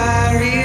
I.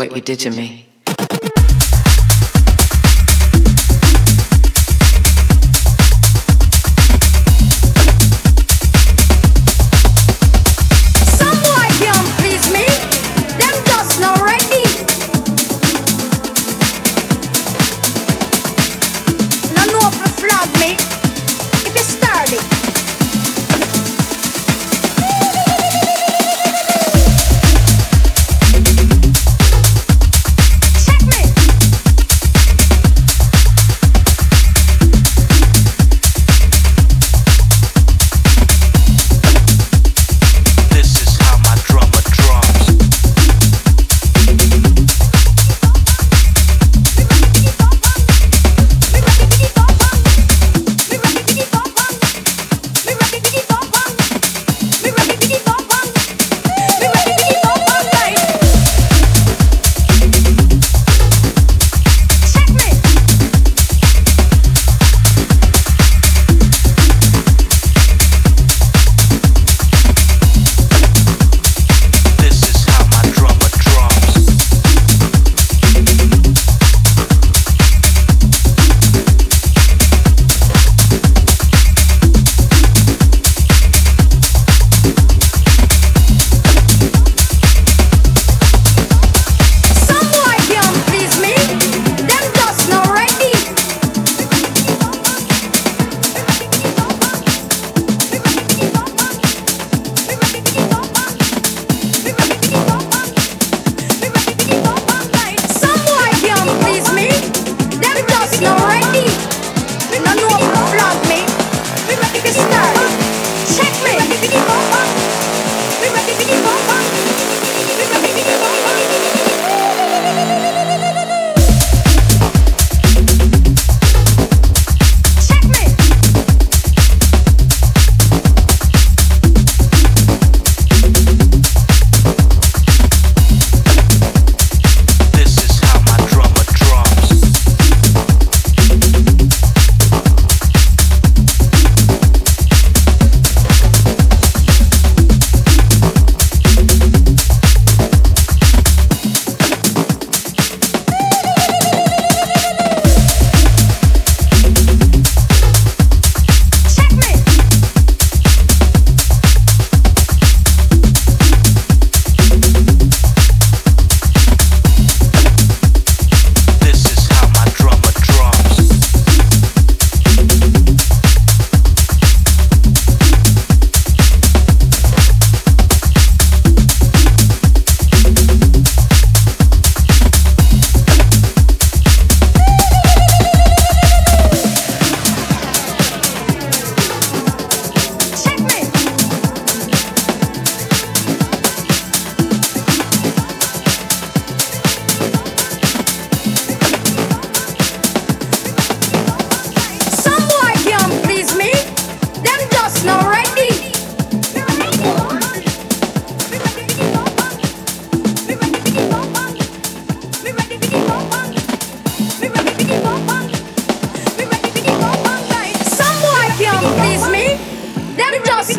what you did to me.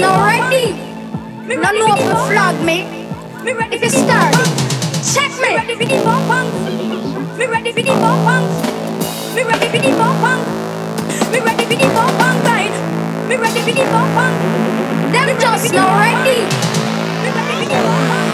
now ready. Now no flag me. Me ready for start. Check me. Ready for the bomb punk. Me ready for the bomb punk. Me ready for the bomb punk. Me ready for the bomb punk guide. Me ready for the bomb punk. Them just now ready. Me ready for the bomb punk.